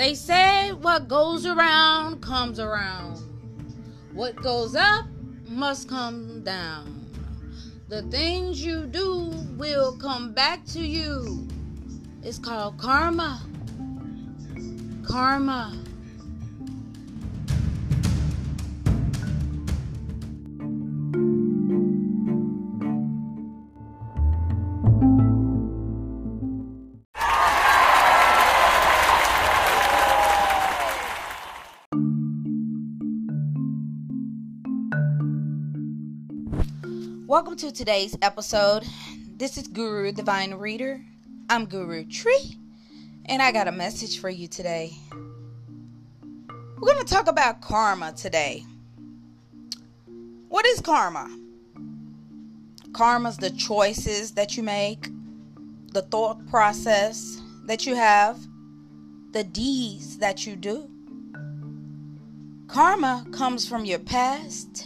They say what goes around comes around. What goes up must come down. The things you do will come back to you. It's called karma. Karma. Welcome to today's episode. This is Guru Divine Reader. I'm Guru Tree, and I got a message for you today. We're going to talk about karma today. What is karma? Karma's the choices that you make, the thought process that you have, the deeds that you do. Karma comes from your past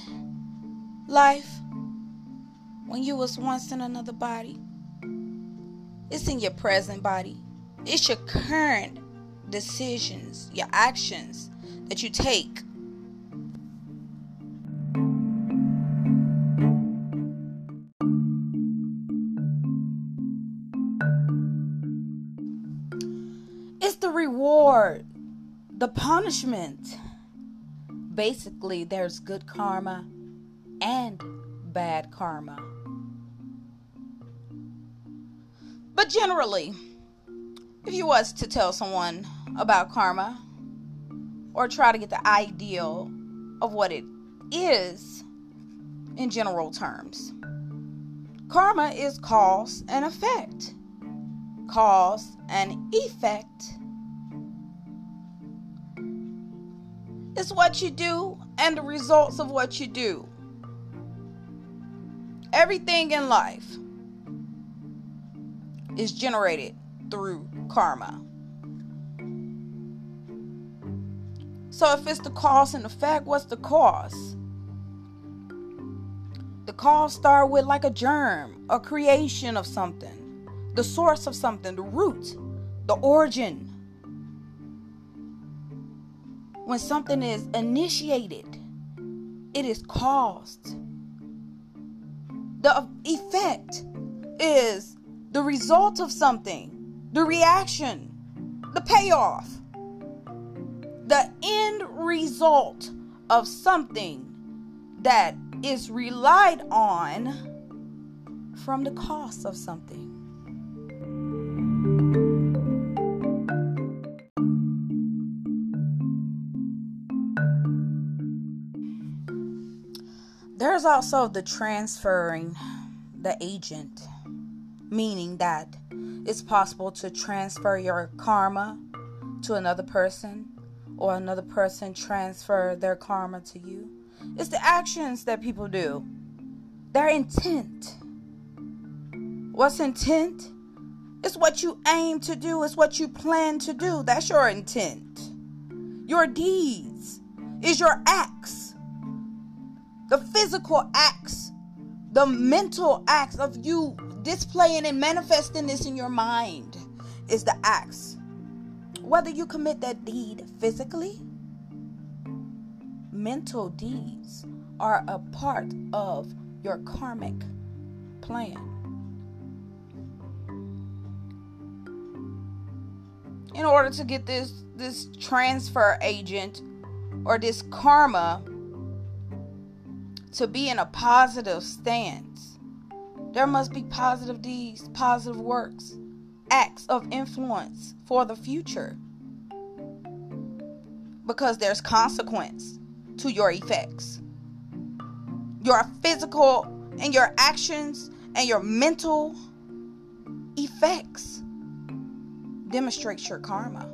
life when you was once in another body. It's in your present body. It's your current decisions, your actions that you take. It's the reward, the punishment. Basically, there's good karma and bad karma. But generally, if you was to tell someone about karma or try to get the ideal of what it is in general terms, karma is cause and effect. Cause and effect is what you do and the results of what you do. Everything in life is generated through karma. So if it's the cause and effect, what's the cause? The cause start with like a germ, a creation of something, the source of something, the root, the origin. When something is initiated, it is caused. The effect is the result of something, the reaction, the payoff, the end result of something that is relied on from the cost of something. There's also the transferring the agent meaning that it's possible to transfer your karma to another person or another person transfer their karma to you. It's the actions that people do, their intent. What's intent? It's what you aim to do, it's what you plan to do. That's your intent. Your deeds is your acts, the physical acts, the mental acts of you displaying and manifesting this in your mind is the acts. Whether you commit that deed physically, mental deeds are a part of your karmic plan. In order to get this this transfer agent or this karma to be in a positive stance, there must be positive deeds, positive works, acts of influence for the future. Because there's consequence to your effects. Your physical and your actions and your mental effects demonstrates your karma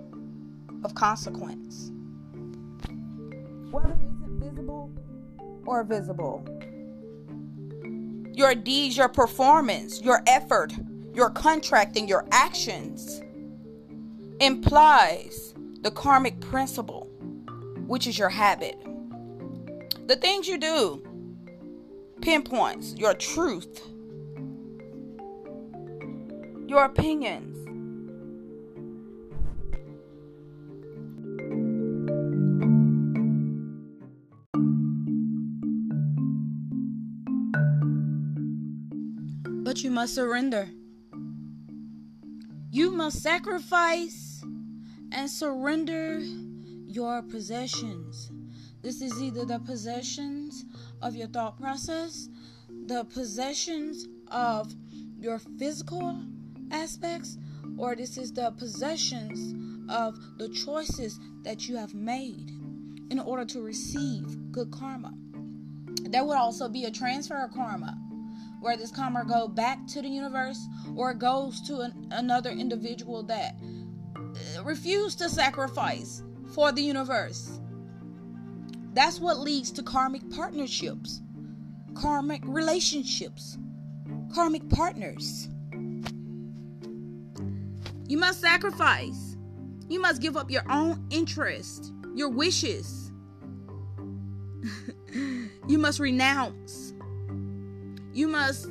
of consequence. Whether it's invisible or visible your deeds, your performance, your effort, your contracting, your actions implies the karmic principle, which is your habit. The things you do pinpoints your truth, your opinions, You must surrender. You must sacrifice and surrender your possessions. This is either the possessions of your thought process, the possessions of your physical aspects, or this is the possessions of the choices that you have made in order to receive good karma. There would also be a transfer of karma where this karma go back to the universe or it goes to an, another individual that uh, refused to sacrifice for the universe. That's what leads to karmic partnerships, karmic relationships, karmic partners. You must sacrifice. You must give up your own interest, your wishes. you must renounce. You must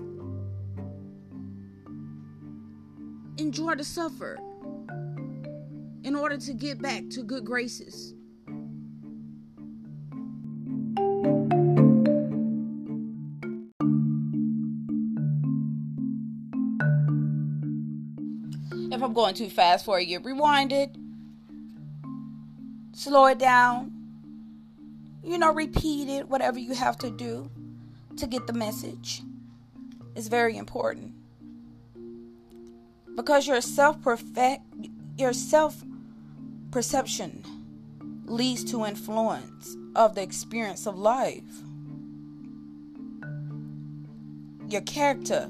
endure to suffer in order to get back to good graces. If I'm going too fast for you, rewind it, slow it down, you know, repeat it, whatever you have to do to get the message is very important. Because your self perfect your self perception leads to influence of the experience of life. Your character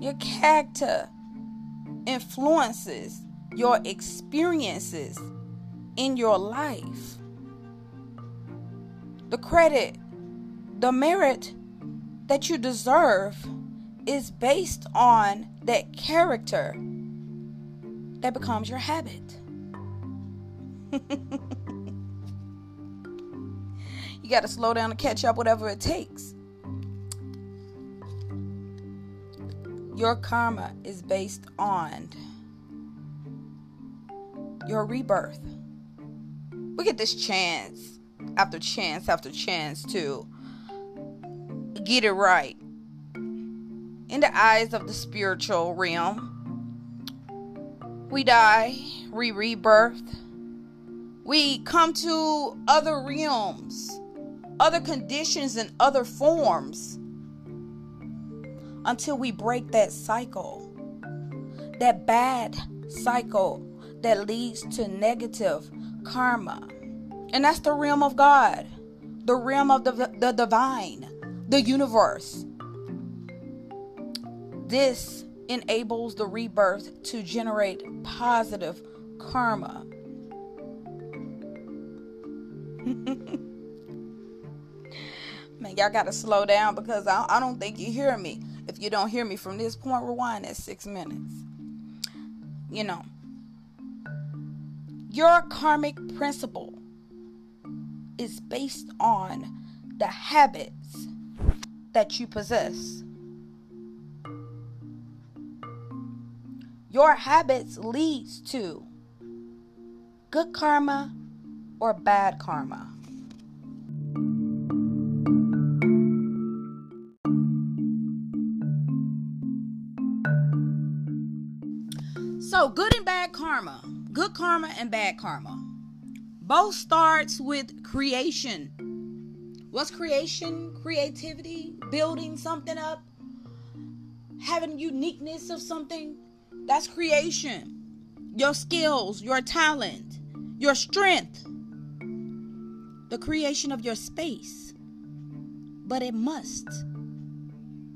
your character influences your experiences in your life. The credit, the merit that you deserve is based on that character that becomes your habit. you got to slow down to catch up, whatever it takes. Your karma is based on your rebirth. We get this chance after chance after chance to get it right. In the eyes of the spiritual realm, we die, we rebirth, we come to other realms, other conditions, and other forms until we break that cycle, that bad cycle that leads to negative karma. And that's the realm of God, the realm of the, the divine, the universe. This enables the rebirth to generate positive karma. Man, y'all got to slow down because I, I don't think you hear me. If you don't hear me from this point, rewind at six minutes. You know, your karmic principle is based on the habits that you possess. Your habits leads to good karma or bad karma. So, good and bad karma. Good karma and bad karma. Both starts with creation. What's creation? Creativity, building something up, having uniqueness of something. That's creation. Your skills, your talent, your strength, the creation of your space. But it must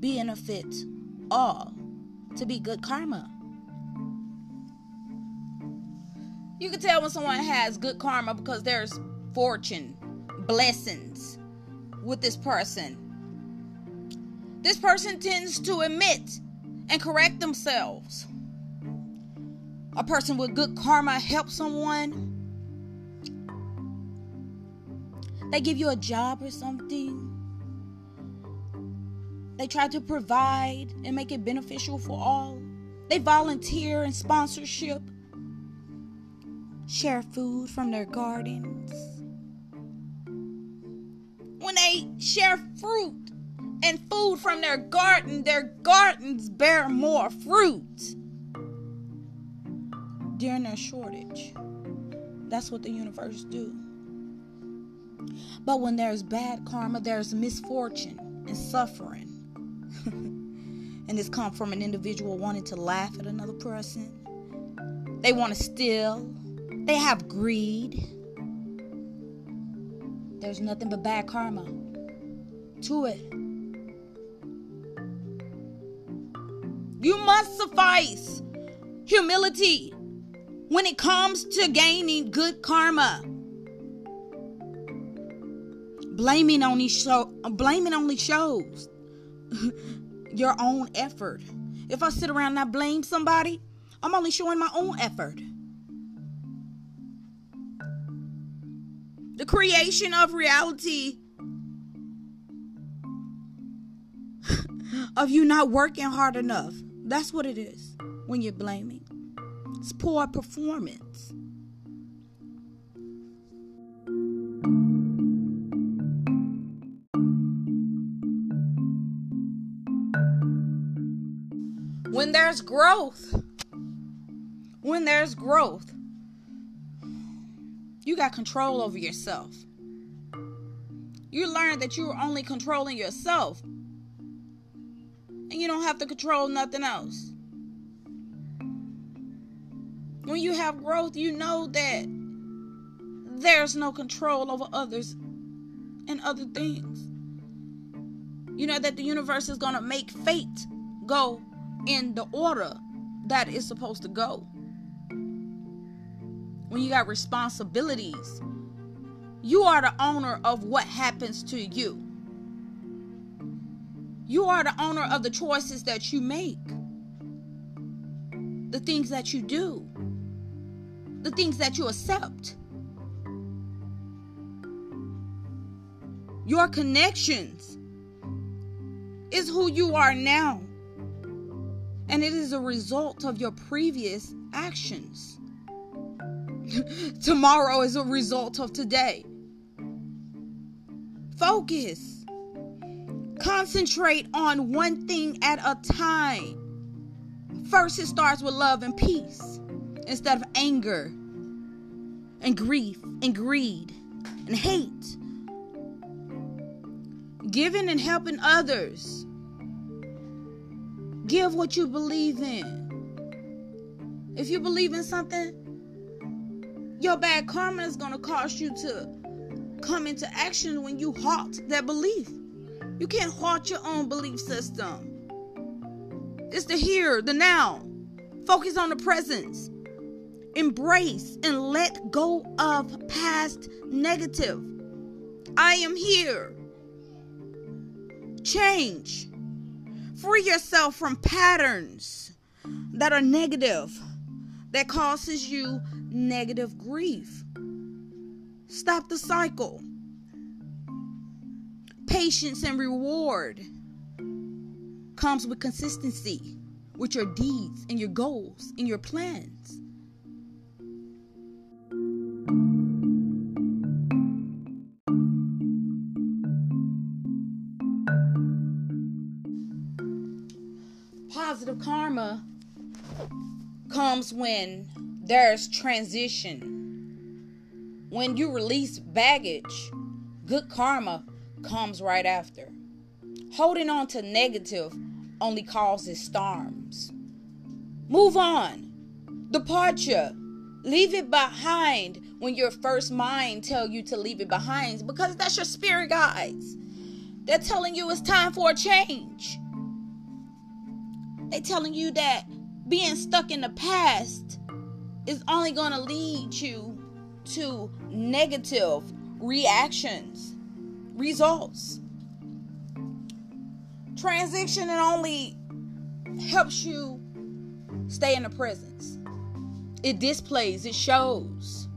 benefit all to be good karma. You can tell when someone has good karma because there's fortune, blessings with this person. This person tends to admit and correct themselves. A person with good karma helps someone. They give you a job or something. They try to provide and make it beneficial for all. They volunteer in sponsorship share food from their gardens. When they share fruit and food from their garden, their gardens bear more fruit during their shortage. That's what the universe do. But when there's bad karma, there's misfortune and suffering. and this come from an individual wanting to laugh at another person. They want to steal. They have greed. There's nothing but bad karma to it. You must suffice humility when it comes to gaining good karma. Blaming only show blaming only shows your own effort. If I sit around and I blame somebody, I'm only showing my own effort. The creation of reality of you not working hard enough. That's what it is when you're blaming. It's poor performance. When there's growth, when there's growth, you got control over yourself. You learn that you're only controlling yourself and you don't have to control nothing else. When you have growth, you know that there's no control over others and other things. You know that the universe is going to make fate go in the order that it's supposed to go. When you got responsibilities, you are the owner of what happens to you. You are the owner of the choices that you make, the things that you do the things that you accept. Your connections is who you are now. And it is a result of your previous actions. Tomorrow is a result of today. Focus. Concentrate on one thing at a time. First, it starts with love and peace instead of anger and grief and greed and hate. Giving and helping others. Give what you believe in. If you believe in something, your bad karma is going to cause you to come into action when you halt that belief. You can't halt your own belief system. It's the here, the now. Focus on the presence embrace and let go of past negative. I am here. Change. Free yourself from patterns that are negative, that causes you negative grief. Stop the cycle. Patience and reward comes with consistency with your deeds and your goals and your plans. positive karma comes when there's transition. When you release baggage, good karma comes right after. Holding on to negative only causes storms. Move on. Departure. Leave it behind when your first mind tell you to leave it behind because that's your spirit guides. They're telling you it's time for a change. They're telling you that being stuck in the past is only going to lead you to negative reactions, results. Transition only helps you stay in the presence. It displays, it shows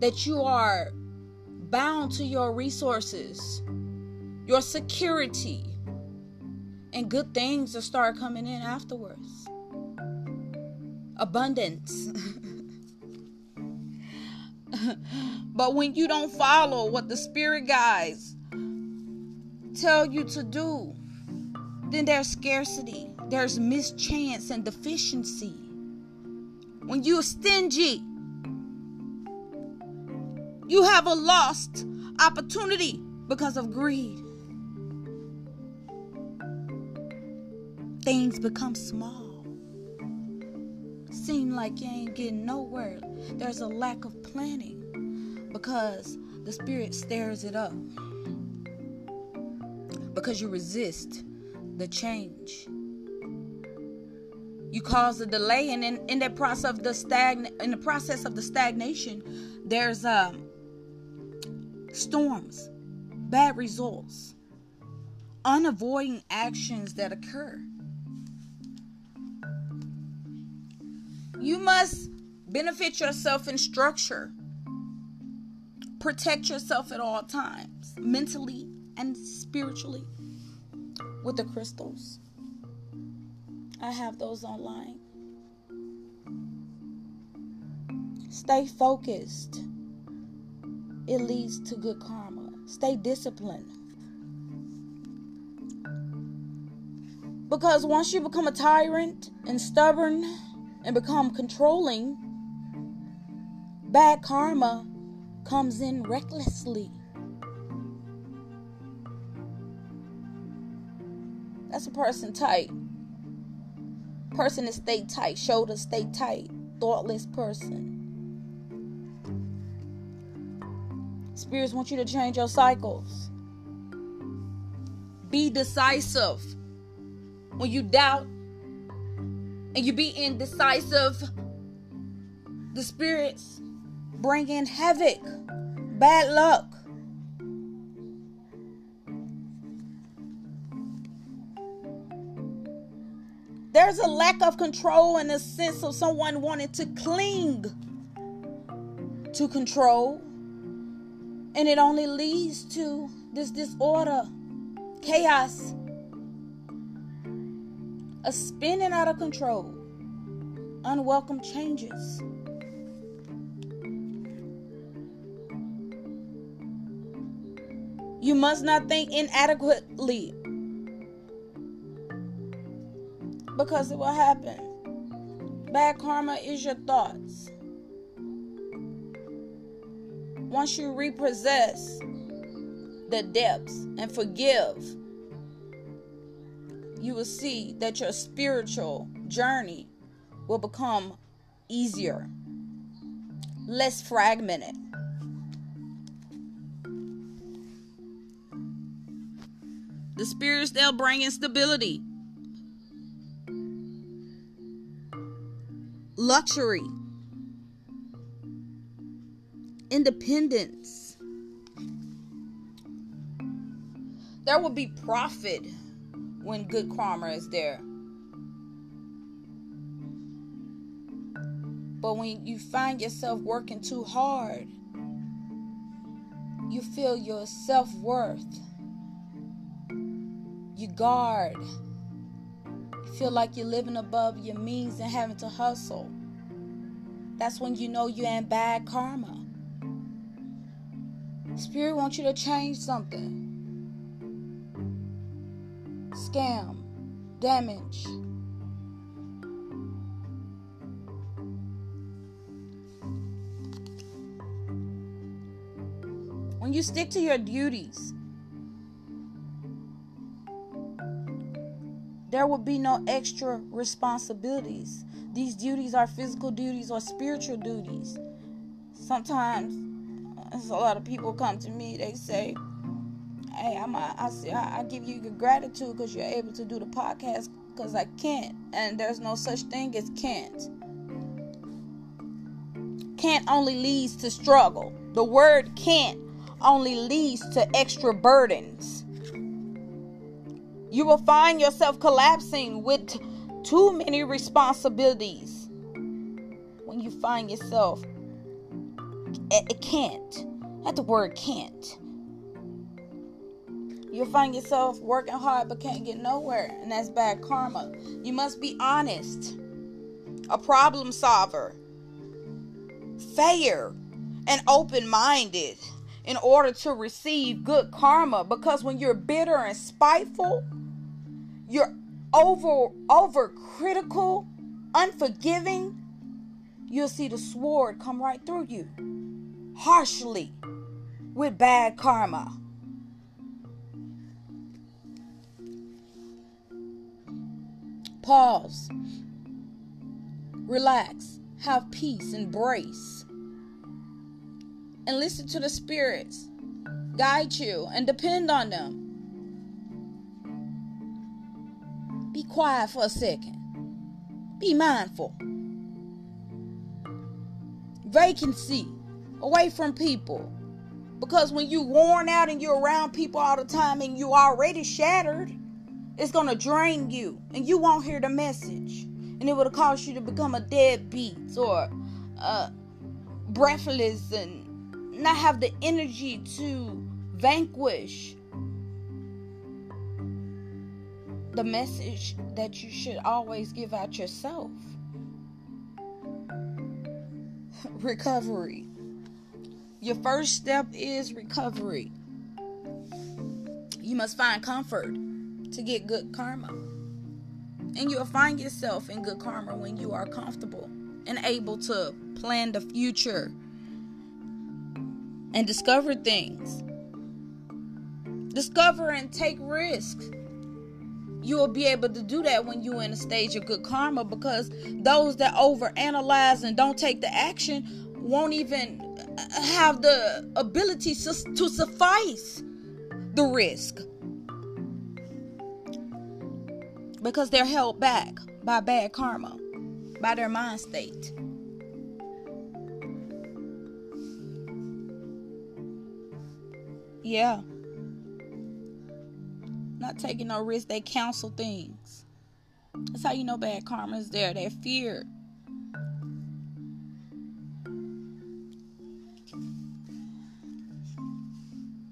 that you are bound to your resources, your security, and good things will start coming in afterwards. Abundance. but when you don't follow what the spirit guides tell you to do, then there's scarcity, there's mischance and deficiency. When you're stingy, you have a lost opportunity because of greed. Things become small. Seem like you ain't getting nowhere. There's a lack of planning because the spirit stirs it up. Because you resist the change. You cause a delay, and in, in that process of the stagn in the process of the stagnation, there's um storms, bad results, unavoiding actions that occur. You must benefit yourself in structure. Protect yourself at all times, mentally and spiritually, with the crystals. I have those online. Stay focused it leads to good karma. Stay disciplined. Because once you become a tyrant and stubborn and become controlling, bad karma comes in recklessly. That's a person tight. Person that stay tight, shoulders stay tight, thoughtless person. Spirits want you to change your cycles. Be decisive. When you doubt and you be indecisive, the spirits bring in havoc, bad luck. There's a lack of control and a sense of someone wanting to cling to control. And it only leads to this disorder, chaos, a spinning out of control, unwelcome changes. You must not think inadequately because it will happen. Bad karma is your thoughts. once you repossess the depths and forgive, you will see that your spiritual journey will become easier, less fragmented. The spirits they'll bring in stability, luxury independence. There will be profit when good karma is there. But when you find yourself working too hard, you feel your self worth. You guard. You feel like you're living above your means and having to hustle. That's when you know you're in bad karma. Spirit wants you to change something. Scam, damage. When you stick to your duties, there will be no extra responsibilities. These duties are physical duties or spiritual duties. Sometimes uh, a lot of people come to me. They say, "Hey, I'm a, I I, I give you your gratitude because you're able to do the podcast because I can't, and there's no such thing as can't. Can't only leads to struggle. The word can't only leads to extra burdens. You will find yourself collapsing with too many responsibilities when you find yourself it can't. That's the word can't. You'll find yourself working hard but can't get nowhere, and that's bad karma. You must be honest, a problem solver, fair, and open minded. in order to receive good karma because when you're bitter and spiteful, you're over over critical, unforgiving, you'll see the sword come right through you harshly with bad karma. Pause. Relax. Have peace. Embrace. And listen to the spirits guide you and depend on them. Be quiet for a second. Be mindful. Vacancy away from people. Because when you're worn out and you're around people all the time and you're already shattered, it's going to drain you and you won't hear the message. And it would cause you to become a deadbeat or uh, breathless and not have the energy to vanquish the message that you should always give out yourself. recovery. Your first step is recovery. You must find comfort to get good karma. And you'll find yourself in good karma when you are comfortable and able to plan the future and discover things. Discover and take risks. You will be able to do that when you're in a stage of good karma because those that overanalyze and don't take the action won't even have the ability to suffice the risk because they're held back by bad karma, by their mind state. Yeah. Not taking no risk, they counsel things. That's how you know bad karma is there. They're feared.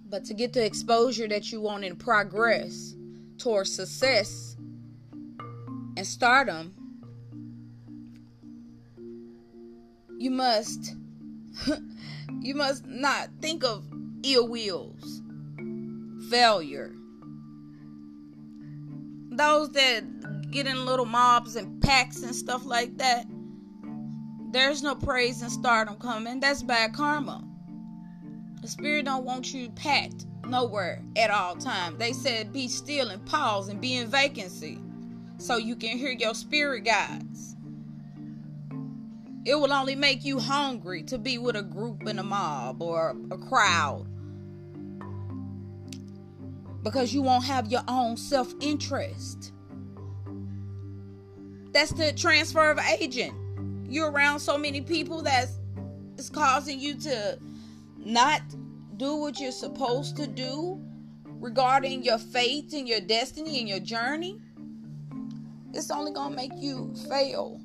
But to get the exposure that you want in progress towards success, and stardom, you must you must not think of ill wills, failure. Those that get in little mobs and packs and stuff like that, there's no praise and stardom coming. That's bad karma. The spirit don't want you packed nowhere at all time. They said be still and pause and be in vacancy so you can hear your spirit guides. It will only make you hungry to be with a group in a mob or a crowd because you won't have your own self interest. That's the transfer of agent. You're around so many people that's it's causing you to not do what you're supposed to do regarding your faith and your destiny and your journey it's only gonna make you fail.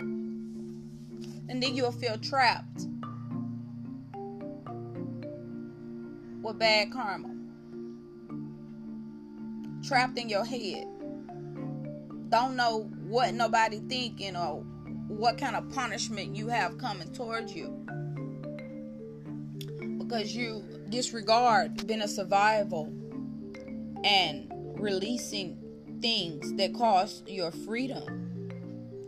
And then you'll feel trapped with bad karma. Trapped in your head. Don't know what nobody thinking or what kind of punishment you have coming towards you. Because you disregard being a survival and releasing things that cost your freedom.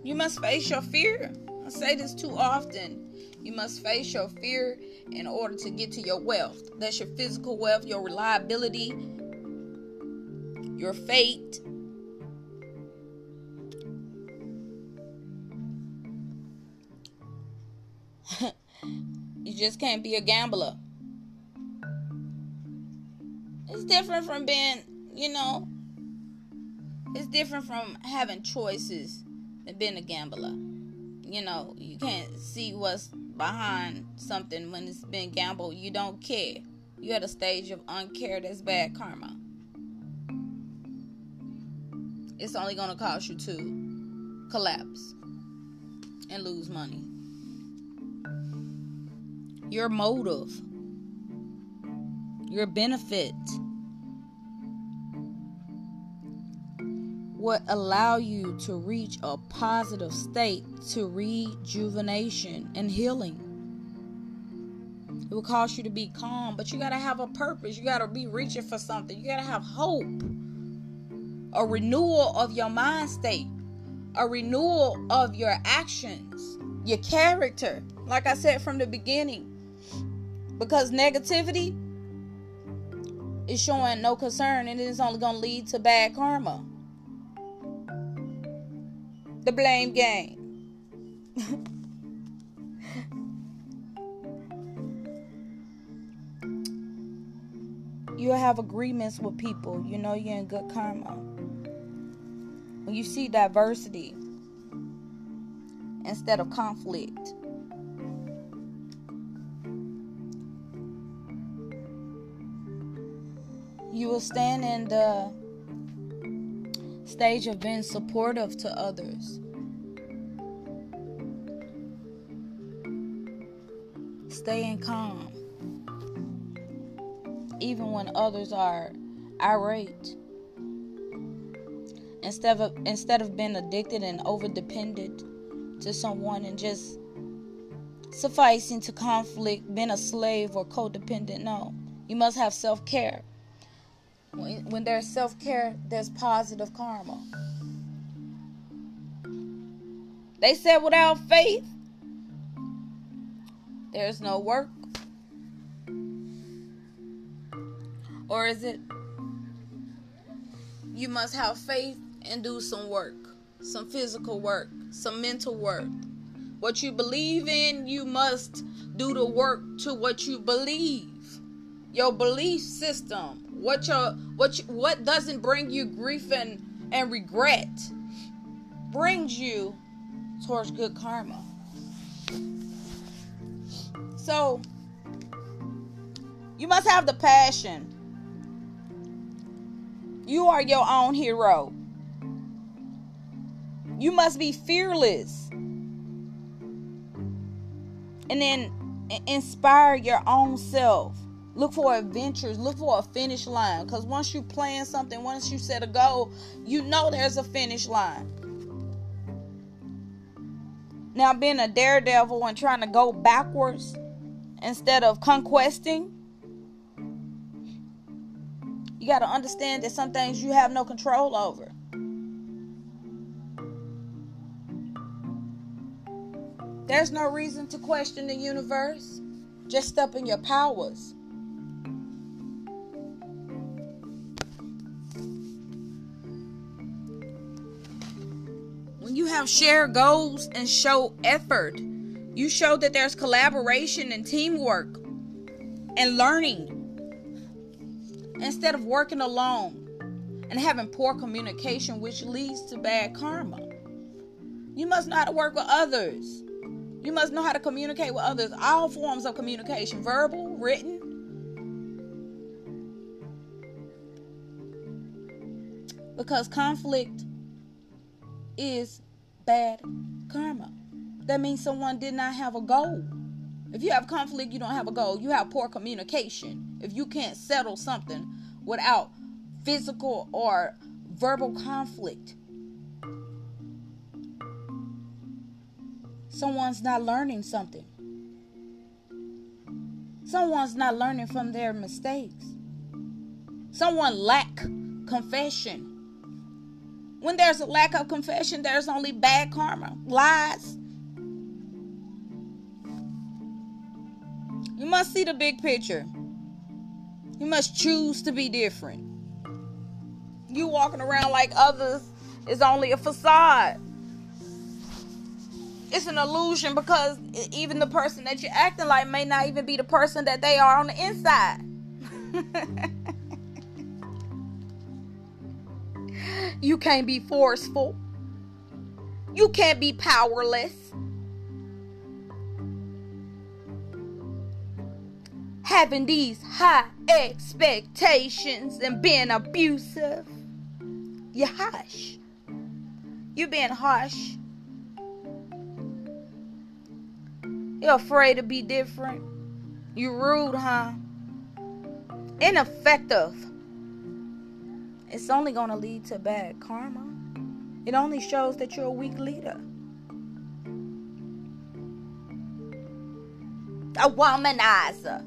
You must face your fear. I say this too often. You must face your fear in order to get to your wealth. That's your physical wealth, your reliability, your fate. you just can't be a gambler. It's different from being, you know, it's different from having choices than being a gambler. You know, you can't see what's behind something when it's been gambled. You don't care. You're at a stage of uncare that's bad karma. It's only going to cause you to collapse and lose money. Your motive, your benefit would allow you to reach a positive state to rejuvenation and healing. It will cause you to be calm, but you got to have a purpose. You got to be reaching for something. You got to have hope. A renewal of your mind state, a renewal of your actions, your character. Like I said from the beginning, because negativity is showing no concern and it's only going to lead to bad karma. The blame game. you'll have agreements with people. You know you're in good karma. When you see diversity instead of conflict. You will stand in the stage of being supportive to others. Staying calm even when others are irate. Instead of instead of being addicted and over dependent to someone and just sufficing to conflict, being a slave or codependent. No, you must have self care. When, when there's self care, there's positive karma. They said without faith, there's no work Or is it you must have faith and do some work, some physical work, some mental work. What you believe in, you must do the work to what you believe. Your belief system, what your what you, what doesn't bring you grief and and regret brings you towards good karma. So, you must have the passion you are your own hero. You must be fearless. And then inspire your own self. Look for adventures. Look for a finish line. Because once you plan something, once you set a goal, you know there's a finish line. Now, being a daredevil and trying to go backwards instead of conquesting, you got to understand that some things you have no control over. There's no reason to question the universe. Just step in your powers. Have shared goals and show effort, you show that there's collaboration and teamwork and learning instead of working alone and having poor communication, which leads to bad karma. You must know how to work with others. You must know how to communicate with others. All forms of communication verbal, written. Because conflict is bad karma. That means someone did not have a goal. If you have conflict, you don't have a goal. You have poor communication. If you can't settle something without physical or verbal conflict, someone's not learning something. Someone's not learning from their mistakes. Someone lack confession. When there's a lack of confession, there's only bad karma, lies, You must see the big picture. You must choose to be different. You walking around like others is only a facade. It's an illusion because even the person that you're acting like may not even be the person that they are on the inside. you can't be forceful. You can't be powerless. having these high expectations and being abusive. You're hush. You're being harsh. You're afraid to be different. You're rude, huh? Ineffective. It's only gonna lead to bad karma. It only shows that you're a weak leader. a womanizer.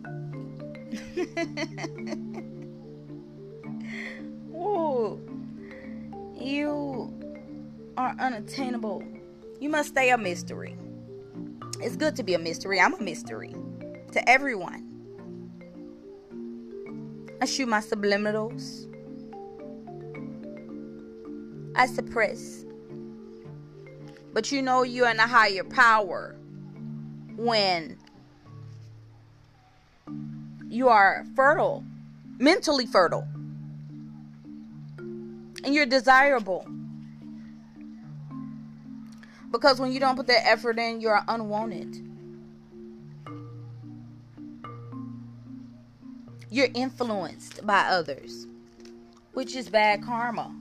Ooh, you are unattainable. You must stay a mystery. It's good to be a mystery. I'm a mystery to everyone. I shoot my subliminals. I suppress. But you know you're in a higher power when you are fertile, mentally fertile, and you're desirable. Because when you don't put that effort in, you're unwanted. You're influenced by others, which is bad karma.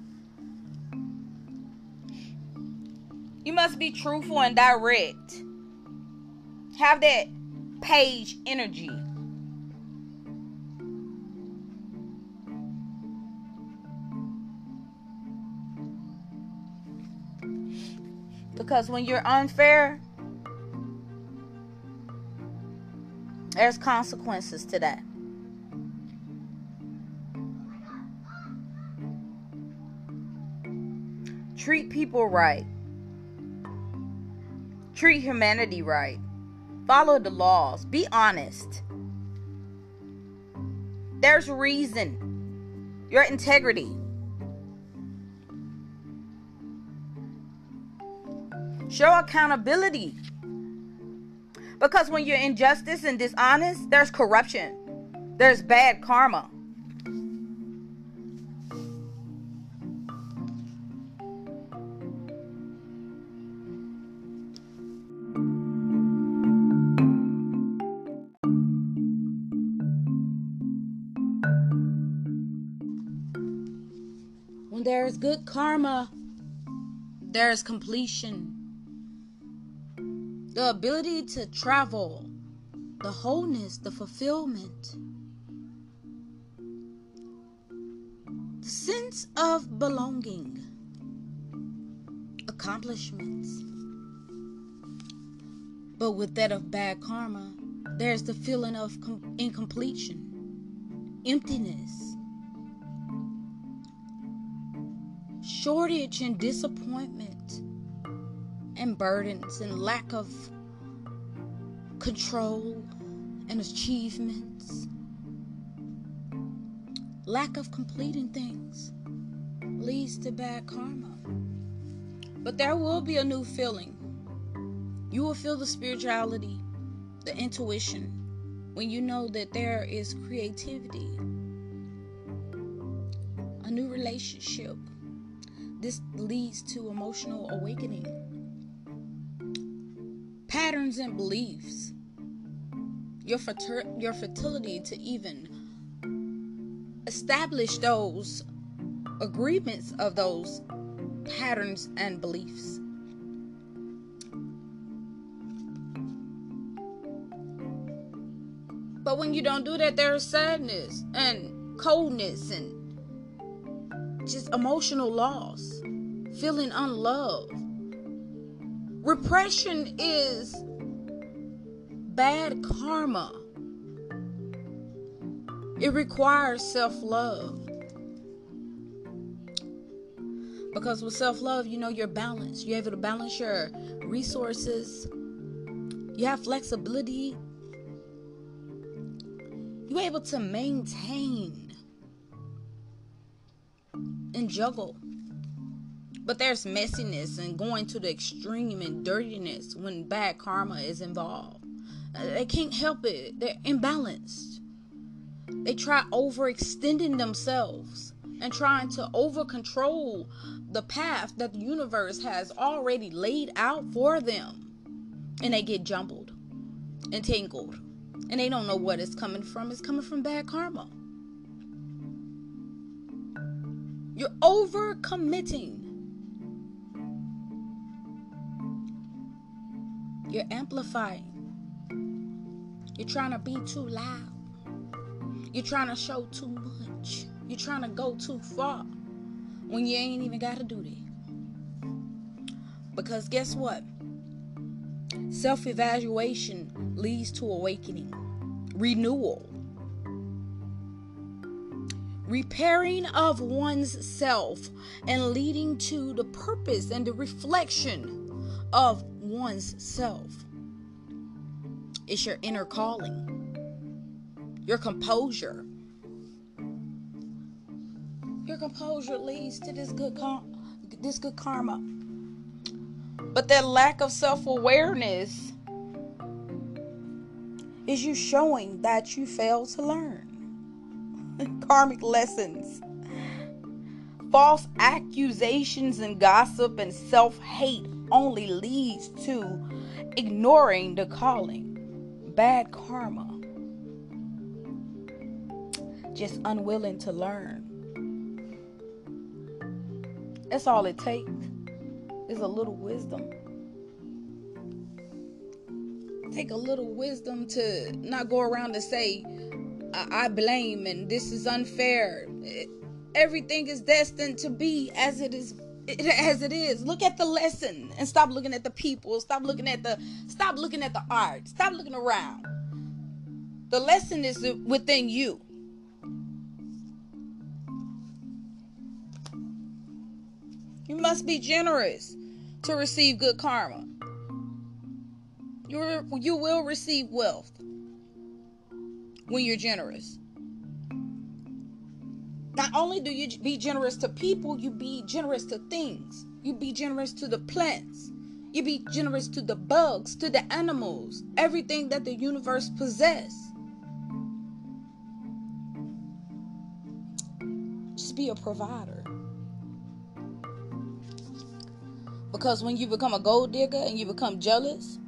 You must be truthful and direct. Have that page energy. Because when you're unfair, there's consequences to that. Treat people right. Treat humanity right. Follow the laws. Be honest. There's reason. Your integrity. Show accountability. Because when you're injustice and dishonest, there's corruption, there's bad karma. Karma, there's completion. The ability to travel, the wholeness, the fulfillment, the sense of belonging, accomplishments. But with that of bad karma, there's the feeling of com- incompletion, emptiness, shortage, and disappointment and burdens and lack of control and achievements, lack of completing things leads to bad karma. But there will be a new feeling. You will feel the spirituality, the intuition, when you know that there is creativity, a new relationship. This leads to emotional awakening patterns and beliefs, your, frater- your fertility to even establish those agreements of those patterns and beliefs. But when you don't do that, there's sadness and coldness and just emotional loss, feeling unloved Repression is bad karma. It requires self love. Because with self love, you know you're balanced. You're able to balance your resources. You have flexibility. You're able to maintain and juggle but there's messiness and going to the extreme and dirtiness when bad karma is involved. Uh, they can't help it. They're imbalanced. They try overextending themselves and trying to over control the path that the universe has already laid out for them. And they get jumbled and tangled. And they don't know what it's coming from. It's coming from bad karma. You're overcommitting. You're amplifying. You're trying to be too loud. You're trying to show too much. You're trying to go too far when you ain't even got to do that. Because guess what? Self evaluation leads to awakening, renewal, repairing of one's self, and leading to the purpose and the reflection of one's self. It's your inner calling, your composure. Your composure leads to this good this good karma. But that lack of self-awareness is you showing that you fail to learn karmic lessons. False accusations and gossip and self hate only leads to ignoring the calling. Bad karma. Just unwilling to learn. That's all it takes is a little wisdom. Take a little wisdom to not go around to say, I, blame and this is unfair. It, everything is destined to be as it is as it is. Look at the lesson and stop looking at the people. Stop looking at the stop looking at the art. Stop looking around. The lesson is within you. You must be generous to receive good karma. You you will receive wealth when you're generous. Not only do you be generous to people, you be generous to things. You be generous to the plants. You be generous to the bugs, to the animals, everything that the universe possess. Just be a provider. Because when you become a gold digger and you become jealous,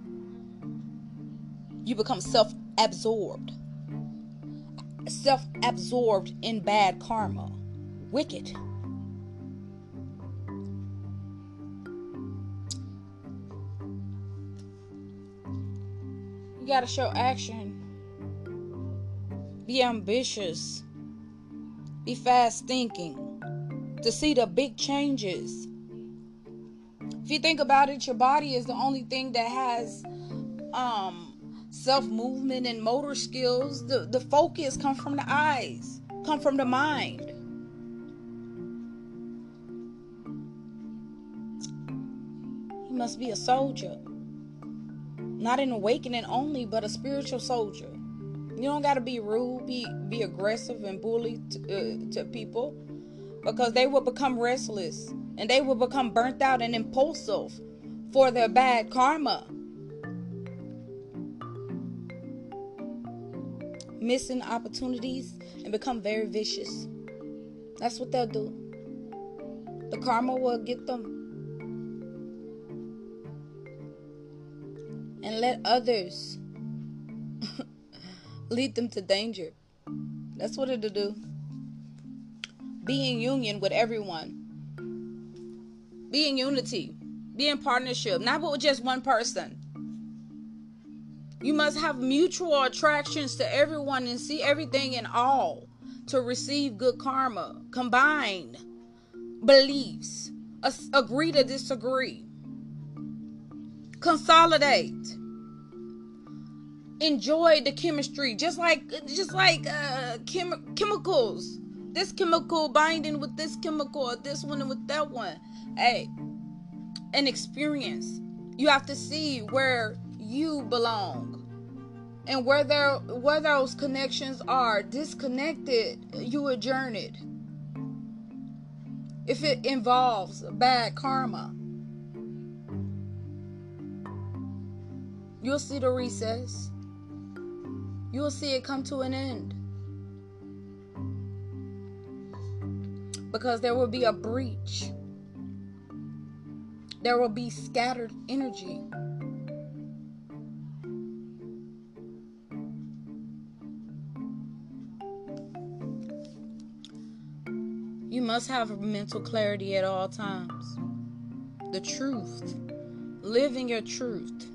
you become self absorbed self absorbed in bad karma. Wicked. You gotta show action. Be ambitious. Be fast thinking. To see the big changes. If you think about it, your body is the only thing that has um self movement and motor skills, the, the focus come from the eyes, come from the mind. You must be a soldier. Not an awakening only, but a spiritual soldier. You don't got to be rude, be be aggressive and bully to, uh, to people because they will become restless and they will become burnt out and impulsive for their bad karma. Missing opportunities and become very vicious. That's what they'll do. The karma will get them. And let others lead them to danger. That's what it'll do. Be in union with everyone. Be in unity. Be in partnership. Not with just one person. You must have mutual attractions to everyone and see everything in all to receive good karma. Combine beliefs, agree to disagree, consolidate, enjoy the chemistry, just like just like uh, chem- chemicals. This chemical binding with this chemical, or this one and with that one. Hey, an experience. You have to see where you belong. And where there where those connections are disconnected you adjourn it if it involves bad karma you'll see the recess. You'll see it come to an end. Because there will be a breach. There will be scattered energy must have mental clarity at all times. The truth. Living your truth.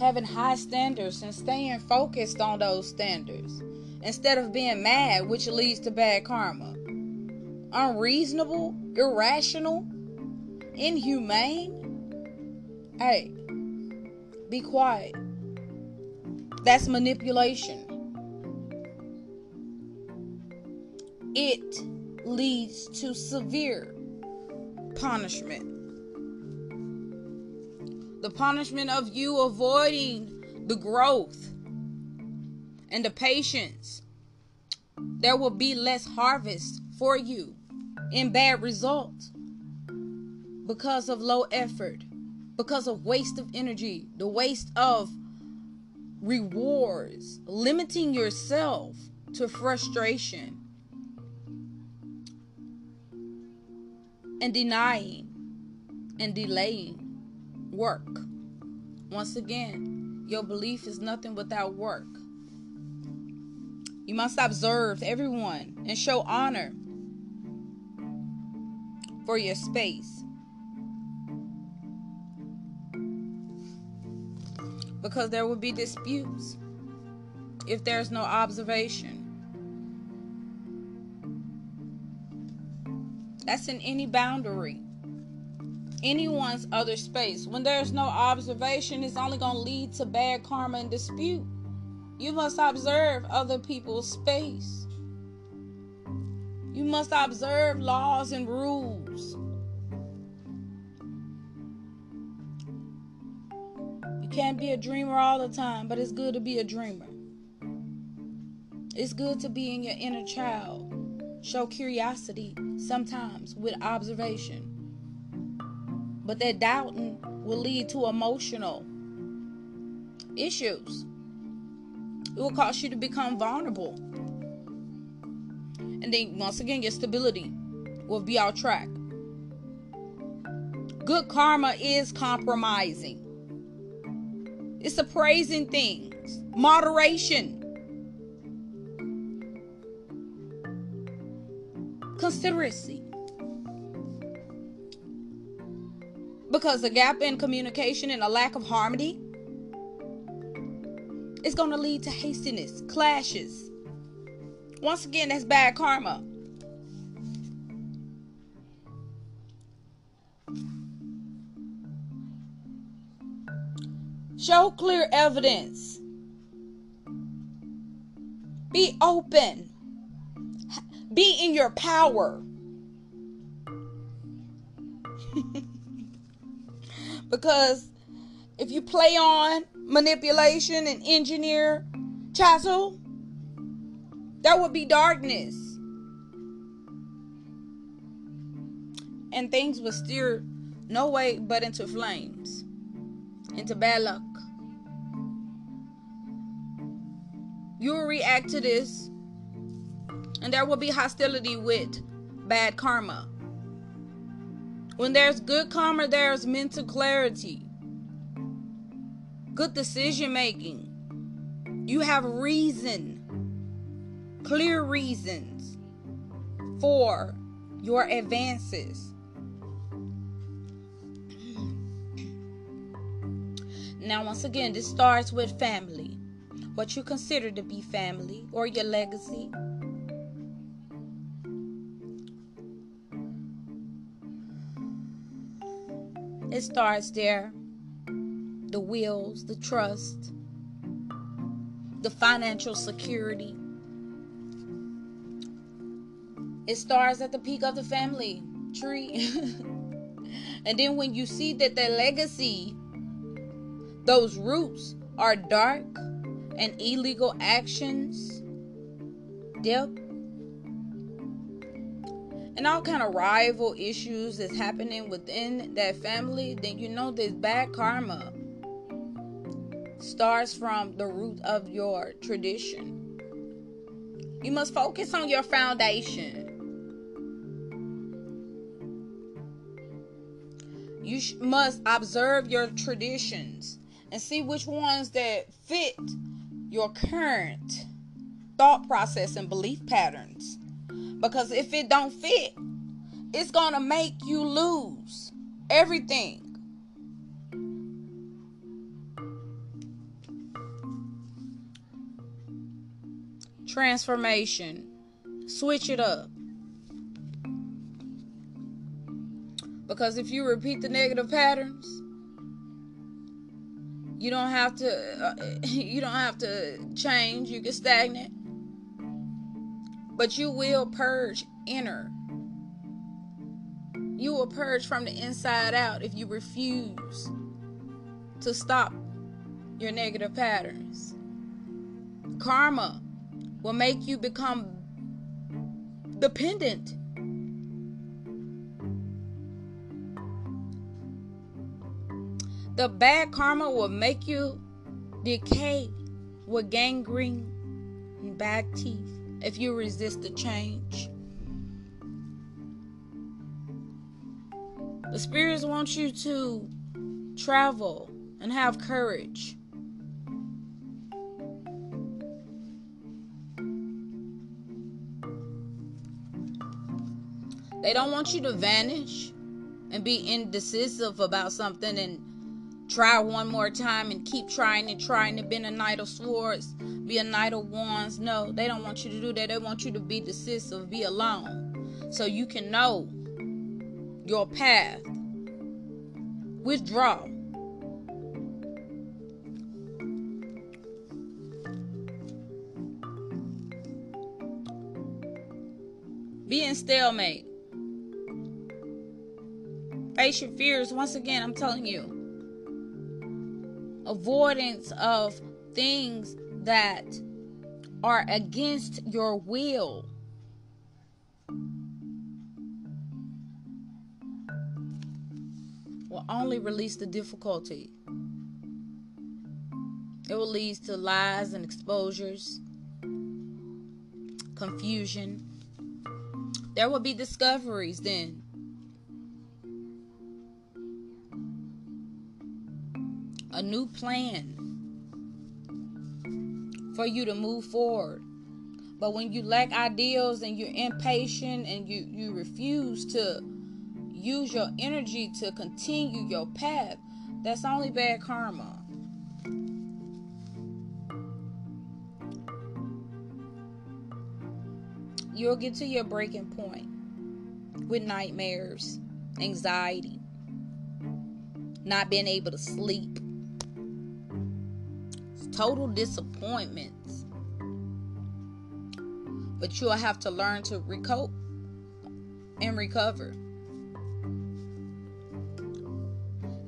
Having high standards and staying focused on those standards instead of being mad, which leads to bad karma. Unreasonable irrational, inhumane, hey, be quiet. That's manipulation. It leads to severe punishment. The punishment of you avoiding the growth and the patience. There will be less harvest for you in bad results because of low effort, because of waste of energy, the waste of rewards, limiting yourself to frustration and denying and delaying work. Once again, your belief is nothing without work. You must observe everyone and show honor for your space. Because there will be disputes if there's no observation. That's in any boundary, anyone's other space. When there's no observation, it's only going to lead to bad karma and dispute. You must observe other people's space. You must observe laws and rules. Can't be a dreamer all the time, but it's good to be a dreamer. It's good to be in your inner child. Show curiosity sometimes with observation. But that doubting will lead to emotional issues. It will cause you to become vulnerable. And then, once again, your stability will be out track. Good karma is compromising, it's appraising things, moderation, consideracy. Because a gap in communication and a lack of harmony is going to lead to hastiness, clashes. Once again, that's bad karma. Show clear evidence. Be open. Be in your power. because if you play on manipulation and engineer chisel, that would be darkness. And things would steer no way but into flames, into bad luck. You will react to this, and there will be hostility with bad karma. When there's good karma, there's mental clarity, good decision making. You have reason, clear reasons for your advances. Now, once again, this starts with family. What you consider to be family or your legacy It starts there. The wills, the trust, the financial security. It starts at the peak of the family tree. and then when you see that their legacy, those roots are dark and illegal actions, dip, and all kind of rival issues that's happening within that family, then you know this bad karma starts from the root of your tradition. You must focus on your foundation. You sh- must observe your traditions and see which ones that fit your current thought process and belief patterns because if it don't fit, it's going to make you lose everything. Transformation. Switch it up. Because if you repeat the negative patterns, you don't have to uh, you don't have to change, you get stagnant. But you will purge inner. You will purge from the inside out if you refuse to stop your negative patterns. Karma will make you become dependent. The bad karma will make you decay with gangrene and bad teeth if you resist the change. The spirits want you to travel and have courage. They don't want you to vanish and be indecisive about something and try one more time and keep trying and trying to be a knight of swords, be a knight of wands. No, they don't want you to do that. They want you to be decisive, be alone, so you can know your path. Withdraw. Be in stalemate. Face your fears. Once again, I'm telling you. Avoidance of things that are against your will. Will only release the difficulty. It will lead to lies and exposures, confusion. There will be discoveries then. A new plan for you to move forward. But when you lack ideals and you're impatient and you, you refuse to use your energy to continue your path, that's only bad karma. You'll get to your breaking point with nightmares, anxiety, not being able to sleep, total disappointments. But you'll have to learn to recope and recover.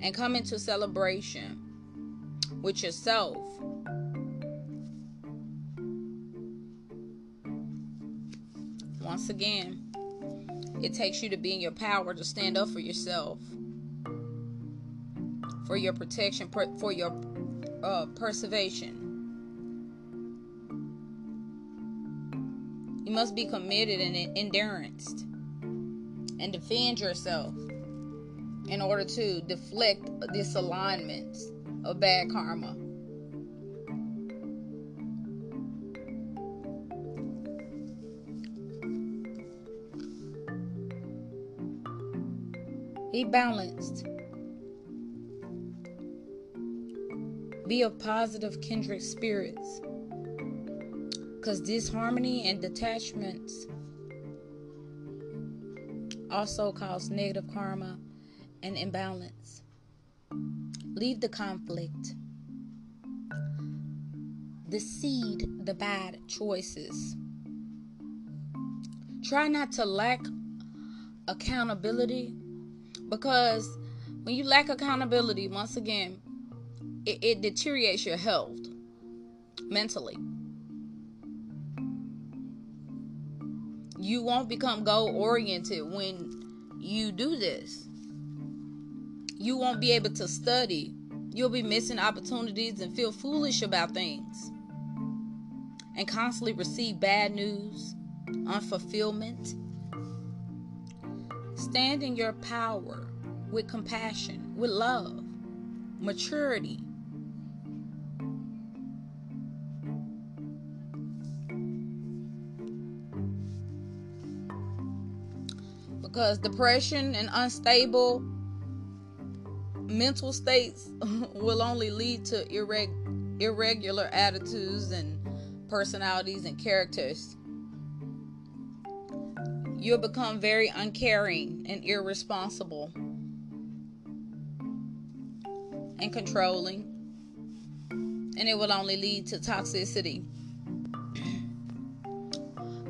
And come into celebration with yourself. Once again, it takes you to be in your power to stand up for yourself, for your protection, for your uh, perseveration. You must be committed and endurance and defend yourself in order to deflect disalignments of bad karma. Be balanced. Be of positive kindred spirits. Because disharmony and detachments also cause negative karma and imbalance. Leave the conflict. The seed the bad choices. Try not to lack accountability because when you lack accountability, once again, it, it deteriorates your health mentally. You won't become goal oriented when you do this. You won't be able to study. You'll be missing opportunities and feel foolish about things. And constantly receive bad news, unfulfillment. Stand in your power with compassion, with love, maturity, because depression and unstable mental states will only lead to irreg- irregular attitudes and personalities and characters. You'll become very uncaring and irresponsible and controlling, and it will only lead to toxicity.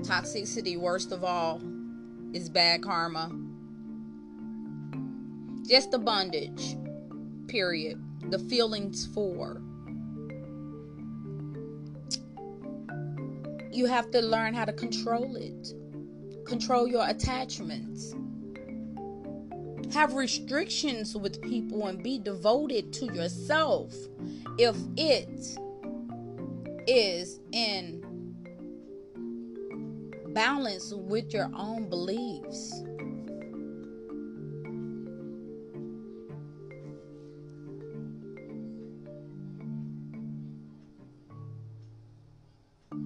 toxicity, worst of all, is bad karma. Just the bondage, period. The feelings for. You have to learn how to control it, control your attachments have restrictions with people and be devoted to yourself if it is in balance with your own beliefs.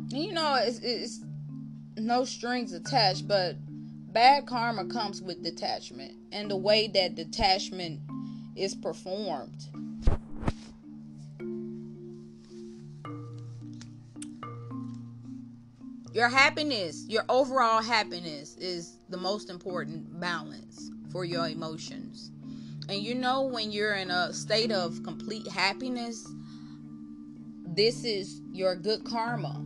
You know, it's, it's no strings attached, but bad karma comes with detachment and the way that detachment is performed. Your happiness, your overall happiness is the most important balance for your emotions. And you know, when you're in a state of complete happiness, this is your good karma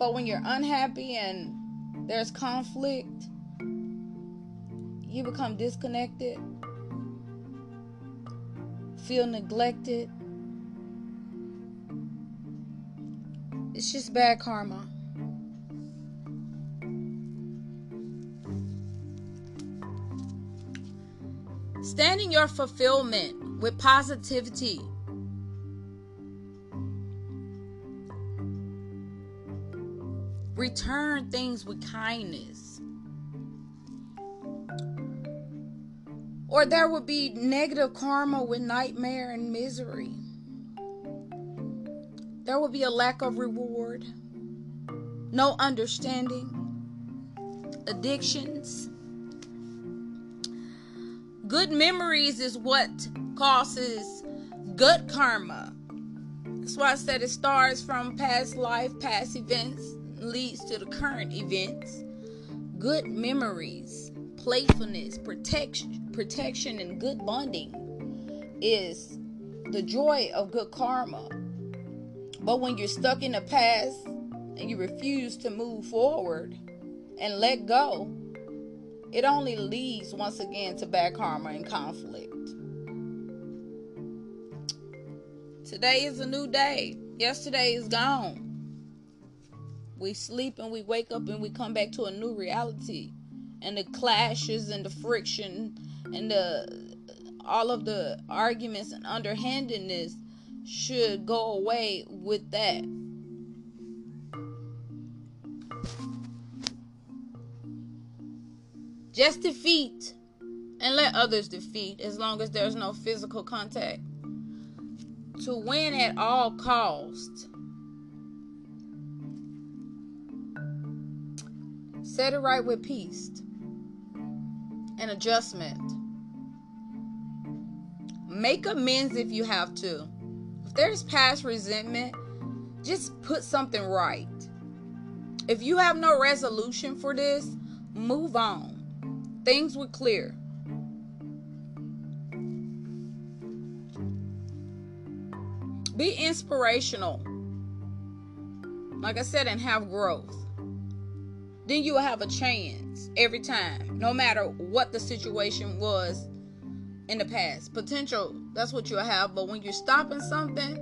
But when you're unhappy and there's conflict, you become disconnected, feel neglected. It's just bad karma. Standing your fulfillment with positivity Return things with kindness. Or there will be negative karma with nightmare and misery. There will be a lack of reward, no understanding, addictions. Good memories is what causes good karma. That's why I said it starts from past life, past events leads to the current events. Good memories, playfulness, protection, protection, and good bonding is the joy of good karma. But when you're stuck in the past and you refuse to move forward and let go, it only leads once again to bad karma and conflict. Today is a new day. Yesterday is gone we sleep and we wake up and we come back to a new reality and the clashes and the friction and the all of the arguments and underhandedness should go away with that just defeat and let others defeat as long as there's no physical contact to win at all costs Set it right with peace and adjustment. Make amends if you have to. There's past resentment, just put something right. If you have no resolution for this, move on. Things will clear. Be inspirational. Like I said, and have growth then you will have a chance every time, no matter what the situation was in the past. Potential, that's what you'll have. But when you're stopping something,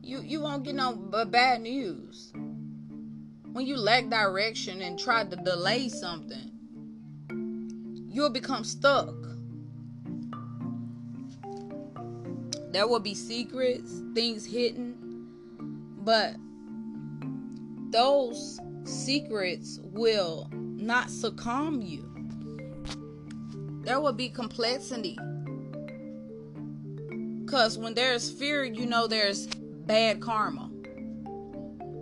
you you won't get no bad news. When you lack direction and try to delay something, you'll become stuck. There will be secrets, things hidden, but those secrets will not succumb you. There will be complexity. Because when there's fear, you know there's bad karma.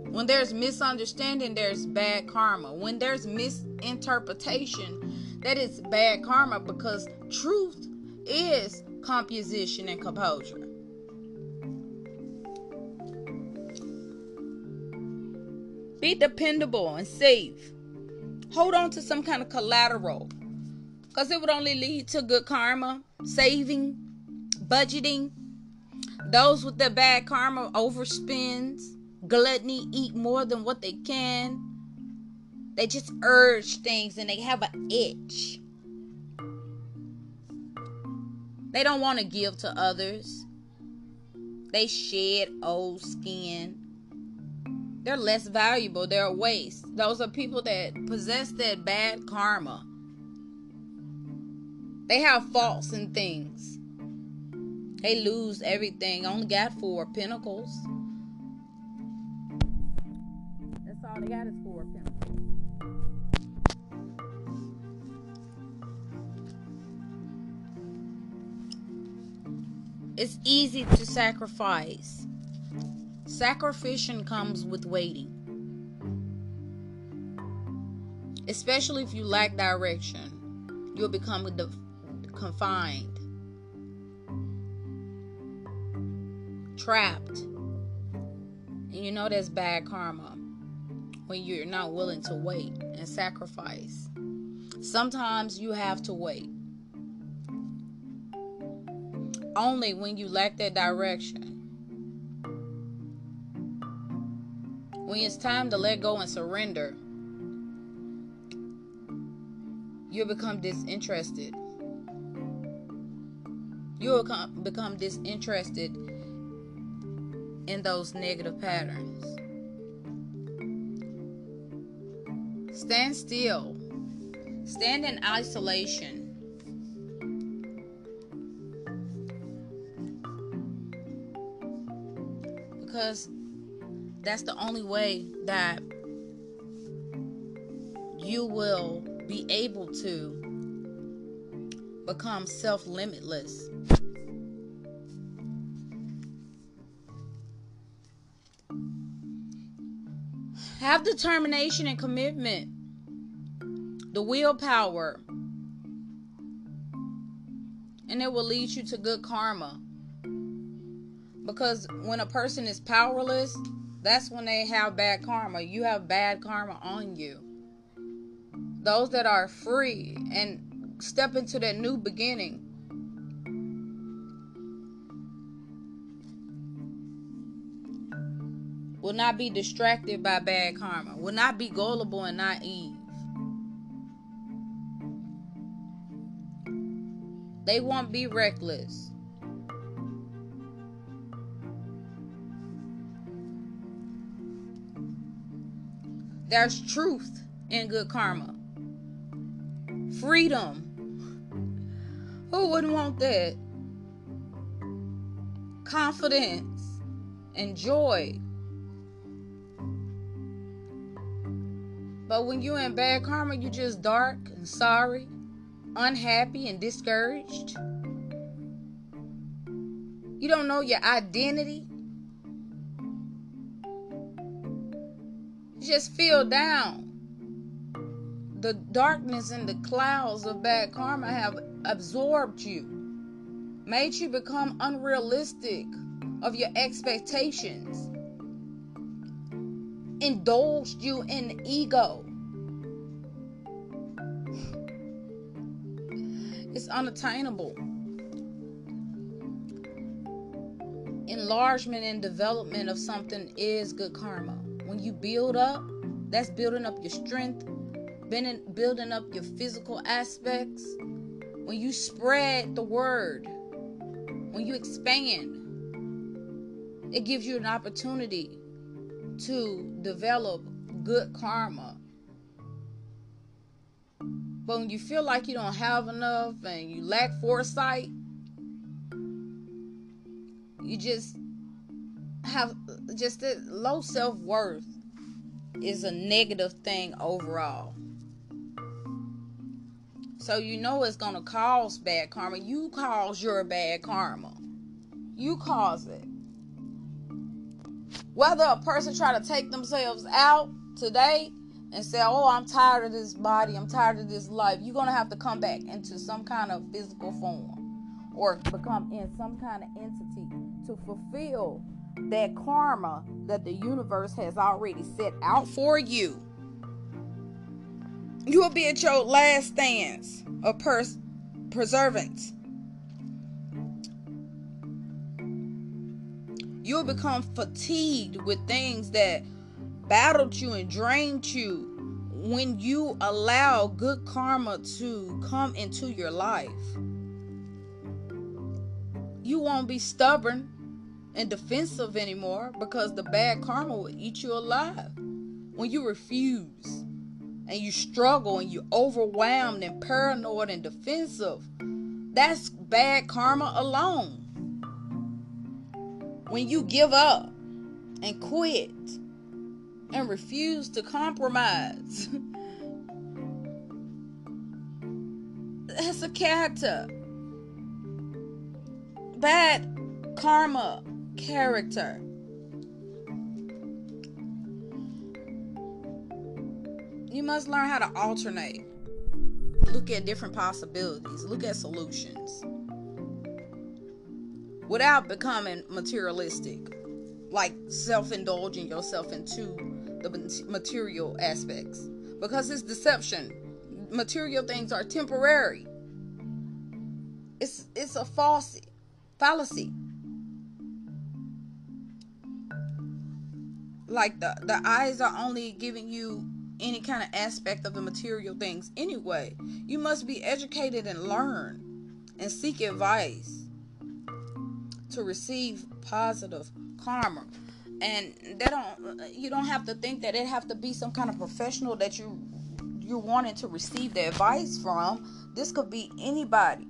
When there's misunderstanding, there's bad karma. When there's misinterpretation, that is bad karma because truth is composition and composure. Be dependable and safe. Hold on to some kind of collateral Because it would only lead to good karma, saving, budgeting. Those with the bad karma overspends, gluttony, eat more than what they can. They just urge things and they have an itch. They don't want to give to others. They shed old skin. They're less valuable. They're a waste. Those are people that possess that bad karma. They have faults in things. They lose everything. Only got four pentacles. That's all they got is four pentacles. It's easy to sacrifice. Sacrificial comes with waiting. Especially if you lack direction, you'll become confined, trapped. And you know that's bad karma when you're not willing to wait and sacrifice. Sometimes you have to wait. Only when you lack that direction. When it's time to let go and surrender, you'll become disinterested you'll become disinterested in those negative patterns. Stand still. Stand in isolation. Because that's the only way that you will be able to become self limitless. Have determination and commitment, the willpower, and it will lead you to good karma. Because when a person is powerless, that's when they have bad karma. You have bad karma on you. Those that are free and step into that new beginning will not be distracted by bad karma, will not be gullible and naive. They won't be reckless. There's truth in good karma. Freedom. Who wouldn't want that? Confidence and joy. But when you're in bad karma, you're just dark and sorry, unhappy and discouraged. You don't know your identity. You just feel down. The darkness and the clouds of bad karma have absorbed you, made you become unrealistic of your expectations indulged you in ego. It's unattainable. Enlargement and development of something is good karma. When you build up, that's building up your strength, building up your physical aspects. When you spread the word, when you expand, it gives you an opportunity to develop good karma. But when you feel like you don't have enough and you lack foresight, you just have just a low self worth is a negative thing overall. So you know it's gonna cause bad karma. You cause your bad karma. You cause it. Whether a person try to take themselves out today and say, "Oh, I'm tired of this body. I'm tired of this life," you're gonna have to come back into some kind of physical form or become in some kind of entity to fulfill that karma that the universe has already set out for you. You will be at your last stance of pers- perseverance. You'll become fatigued with things that battled you and drained you when you allow good karma to come into your life. You won't be stubborn and defensive anymore because the bad karma will eat you alive. When you refuse and you struggle and you're overwhelmed and paranoid and defensive, that's bad karma alone. When you give up and quit and refuse to compromise, that's a character. Bad karma character. You must learn how to alternate. Look at different possibilities. Look at solutions. Without becoming materialistic. Like self indulging yourself into the material aspects. Because it's deception. Material things are temporary. It's it's a false fallacy. Like the the eyes are only giving you any kind of aspect of the material things anyway. You must be educated and learn and seek advice to receive positive karma. And they don't you don't have to think that it have to be some kind of professional that you you're wanting to receive the advice from. This could be anybody.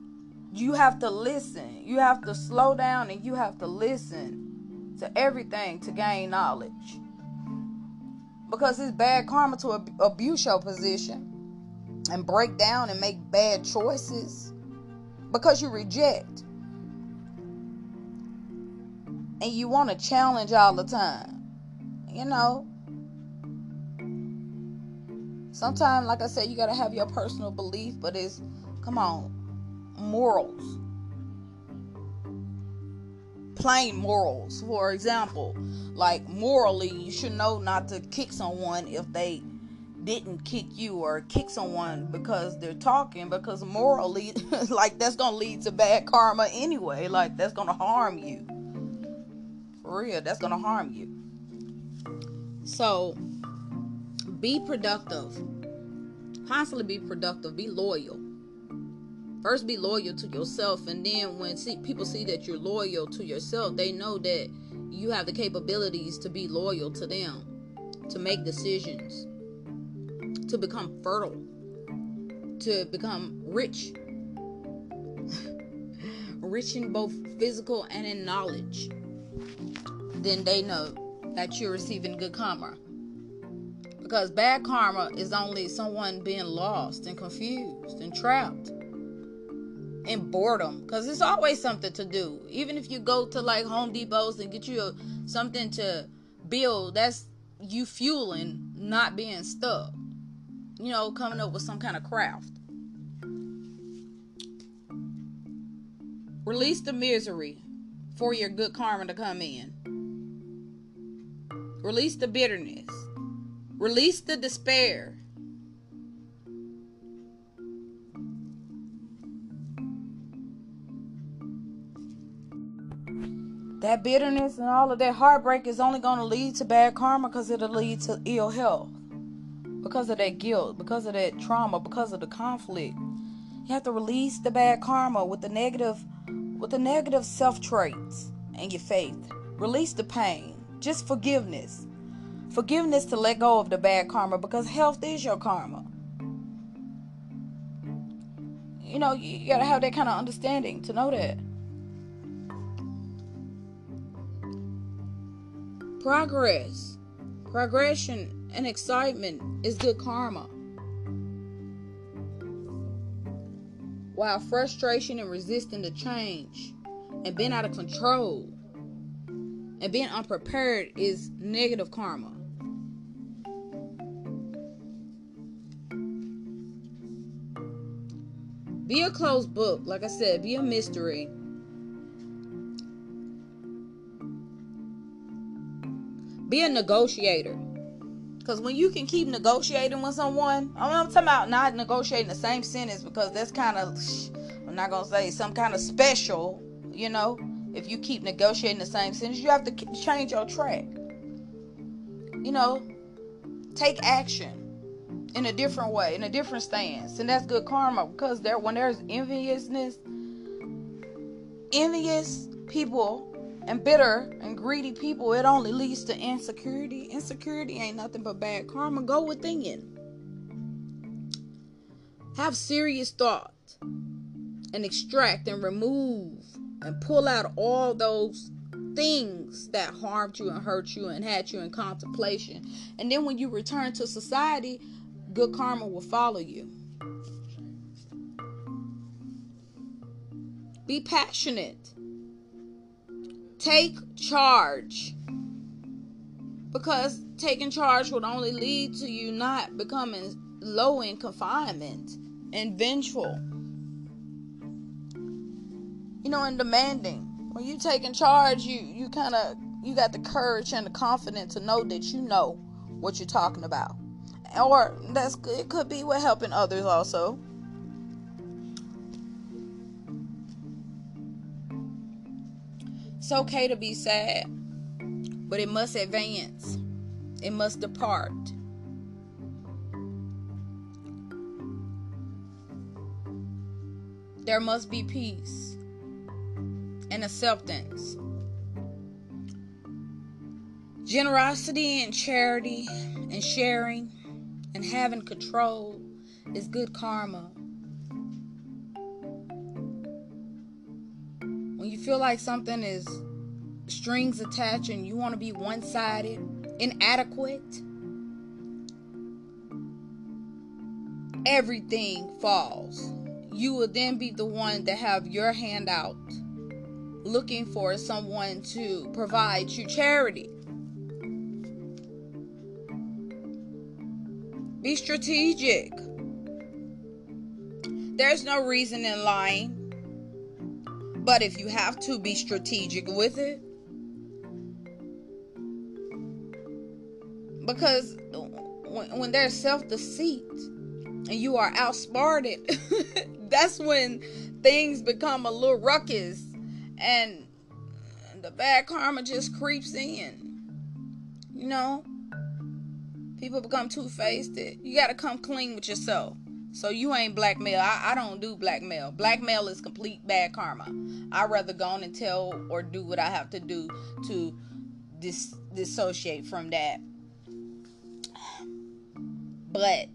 You have to listen. You have to slow down and you have to listen to everything to gain knowledge because it's bad karma to ab- abuse your position and break down and make bad choices because you reject and you want to challenge all the time you know? Sometimes like i said you got to have your personal belief but it's come on morals. Plain morals. For example, like morally, you should know not to kick someone if they didn't kick you or kick someone because they're talking because morally like that's gonna lead to bad karma anyway. Like that's gonna harm you for real that's gonna harm you. So be productive. Constantly be productive. Be loyal. First, be loyal to yourself, and then when see, people see that you're loyal to yourself, they know that you have the capabilities to be loyal to them, to make decisions, to become fertile, to become rich, rich in both physical and in knowledge. Then they know that you're receiving good karma. Because bad karma is only someone being lost and confused and trapped and boredom. Because it's always something to do. Even if you go to like home depots and get you a, something to build that's you fueling not being stuck. You know coming up with some kind of craft. Release the misery for your good karma to come in. Release the bitterness. Release the despair. That bitterness and all of that heartbreak is only going to lead to bad karma because it'll lead to ill health. Because of that guilt because of that trauma because of the conflict. You have to release the bad karma with the negative with the negative self traits and your faith. Release the pain. Just forgiveness. Forgiveness to let go of the bad karma because health is your karma. You know you got to have that kind of understanding to know that. Progress, progression, and excitement is good karma. While frustration and resisting the change and being out of control and being unprepared is negative karma. Be a closed book, like I said, be a mystery Be a negotiator. Because when you can keep negotiating with someone, I'm talking about not negotiating the same sentence because that's kind of, I'm not going to say some kind of special, you know. If you keep negotiating the same sentence, you have to change your track. You know, take action in a different way, in a different stance. And that's good karma because there when there's enviousness, envious people and bitter and greedy people, it only leads to insecurity. Insecurity ain't nothing but bad karma. Go within. Have serious thought and extract and remove and pull out all those things that harmed you and hurt you and had you in contemplation. And then when you return to society, good karma will follow you. Be passionate Take charge. Because taking charge would only lead to you not becoming low in confinement and vengeful. You know, and demanding. When you taking charge, you you kind of you got the courage and the confidence to know that you know what you're talking about. Or that's it could be with helping others also. It's okay to be sad, but it must advance, it must depart. There must be peace and acceptance. Generosity and charity and sharing and having control is good karma. Feel like something is strings attached and you want to be one sided, inadequate, everything falls. You will then be the one to have your hand out looking for someone to provide you charity. Be strategic. There's no reason in lying. But if you have to be strategic with it, because when, when there's self deceit and you are outsmarted, that's when things become a little ruckus and the bad karma just creeps in. You know, people become two faced. You got to come clean with yourself. So you ain't blackmail. I, I don't do blackmail. Blackmail is complete bad karma. I'd rather go on and tell or do what I have to do to dis- dissociate from that. But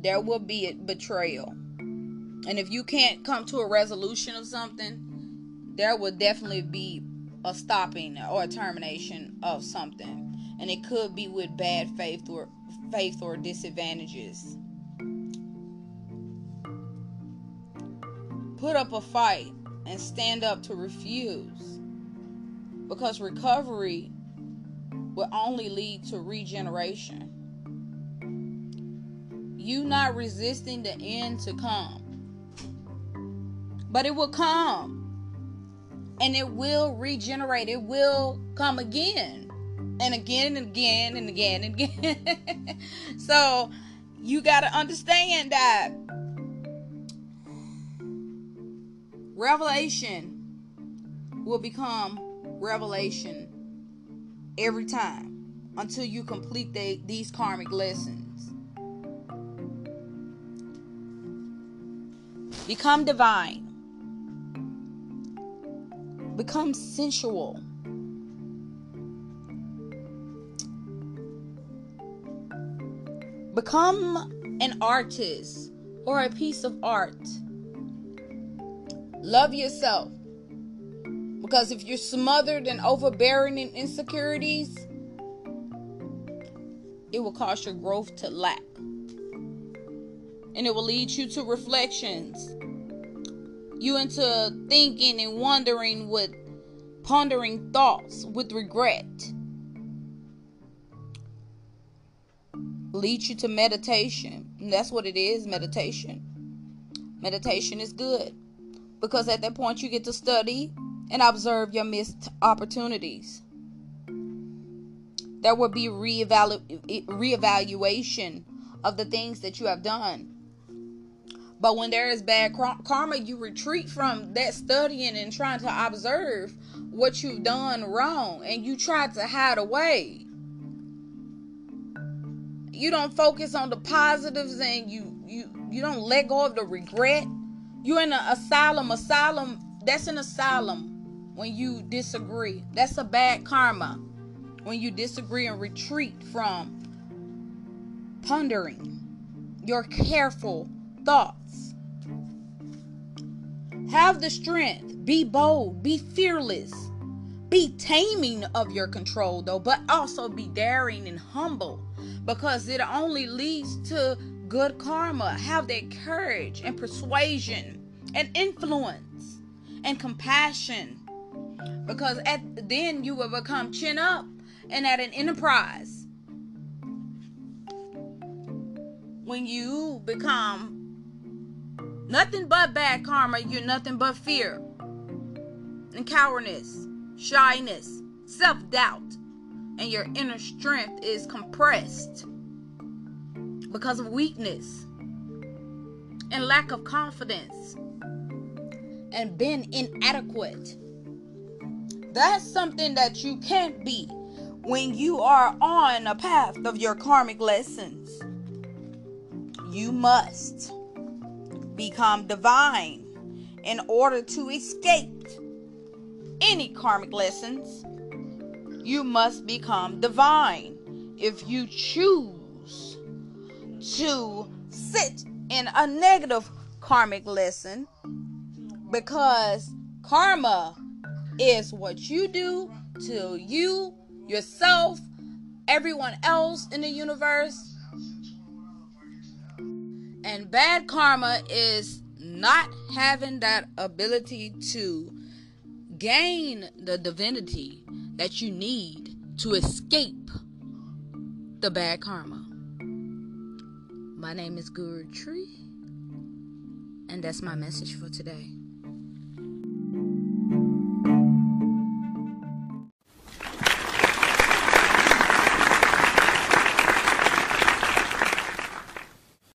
there will be a betrayal. And if you can't come to a resolution of something, there will definitely be a stopping or a termination of something. And it could be with bad faith or faith or disadvantages. Put up a fight and stand up to refuse. Because recovery will only lead to regeneration. You not resisting the end to come. But it will come. And it will regenerate. It will come again and again and again and again and again. so you got to understand that revelation will become revelation every time until you complete the, these karmic lessons. Become divine. Become sensual. Become an artist or a piece of art. Love yourself. Because if you're smothered and overbearing in insecurities, it will cause your growth to lack. And it will lead you to reflections. You into thinking and wondering with pondering thoughts with regret leads you to meditation. And that's what it is meditation. Meditation is good because at that point you get to study and observe your missed opportunities. There will be reevalu- reevaluation of the things that you have done. But when there is bad karma, you retreat from that studying and trying to observe what you've done wrong and you try to hide away. You don't focus on the positives and you you you don't let go of the regret. You're in an asylum. Asylum, that's an asylum when you disagree. That's a bad karma when you disagree and retreat from pondering your careful thoughts. Have the strength, be bold, be fearless, be taming of your control, though, but also be daring and humble because it only leads to good karma. Have that courage and persuasion and influence and compassion because at then you will become chin up and at an enterprise when you become nothing but bad karma, you're nothing but fear and cowardice, shyness, self doubt, and your inner strength is compressed because of weakness and lack of confidence and being inadequate. That's something that you can't be when you are on a path of your karmic lessons you must become divine in order to escape any karmic lessons. You must become divine if you choose to sit in a negative karmic lesson because karma is what you do to you, yourself, everyone else in the universe and bad karma is not having that ability to gain the divinity that you need to escape the bad karma. My name is Guru Tree, and that's my message for today.